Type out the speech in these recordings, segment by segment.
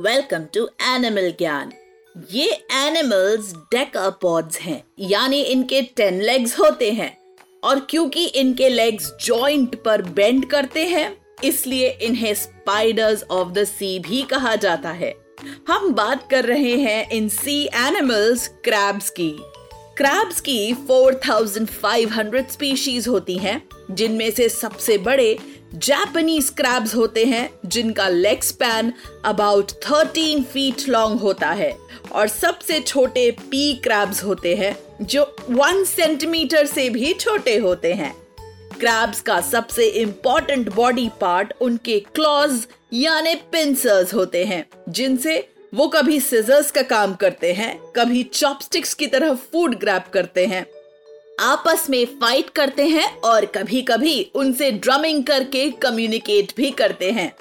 Welcome to animal ज्ञान ये animals डेकापॉड्स हैं, यानी इनके टेन लेग्स होते हैं। और क्योंकि इनके लेग्स जॉइंट पर बेंड करते हैं, इसलिए इन्हें स्पाइडर्स ऑफ़ द सी भी कहा जाता है। हम बात कर रहे हैं इन सी एनिमल्स क्रैब्स की। क्रैब्स की 4500 स्पीशीज होती हैं, जिनमें से सबसे बड़े जापानीज क्रैब्स होते हैं, जिनका leg span about 13 feet long होता है। और सबसे छोटे पी क्रैब्स होते हैं, जो वन सेंटीमीटर से भी छोटे होते हैं। क्रैब्स का सबसे इंपॉर्टेंट बॉडी पार्ट उनके क्लॉज यानी पिंसर्स होते हैं, जिनसे वो कभी सिजर्स का काम करते हैं, कभी चॉपस्टिक्स की तरह फ़ूड ग्रैब करते हैं। आपस में फाइट करते हैं और कभी कभी उनसे ड्रमिंग करके कम्युनिकेट भी करते हैं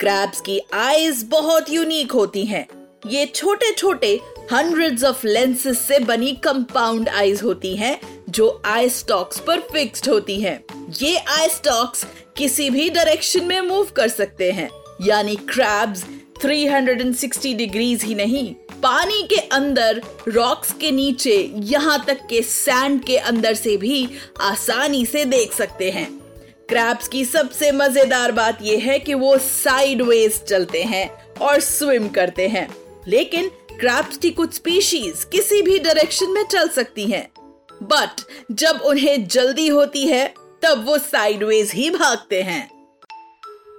क्रैब्स की आईज बहुत यूनिक होती हैं। ये छोटे छोटे हंड्रेड्स ऑफ़ लेंसेस से बनी कंपाउंड आईज होती हैं, जो आई स्टॉक्स पर फिक्स्ड होती हैं। ये आई स्टॉक्स किसी भी डायरेक्शन में मूव कर सकते हैं यानी क्रैब्स 360 डिग्रीज ही नहीं पानी के अंदर रॉक्स के नीचे, यहाँ तक के सैंड के अंदर से भी आसानी से देख सकते हैं। क्रैब्स की सबसे मज़ेदार बात यह है कि वो साइडवेज चलते हैं और स्विम करते हैं। लेकिन क्रैब्स की कुछ स्पीशीज किसी भी डायरेक्शन में चल सकती हैं। बट जब उन्हें जल्दी होती है, तब वो साइडवेज ही भागते हैं।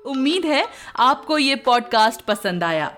उम्मीद है आपको ये पॉडकास्ट पसंद आया।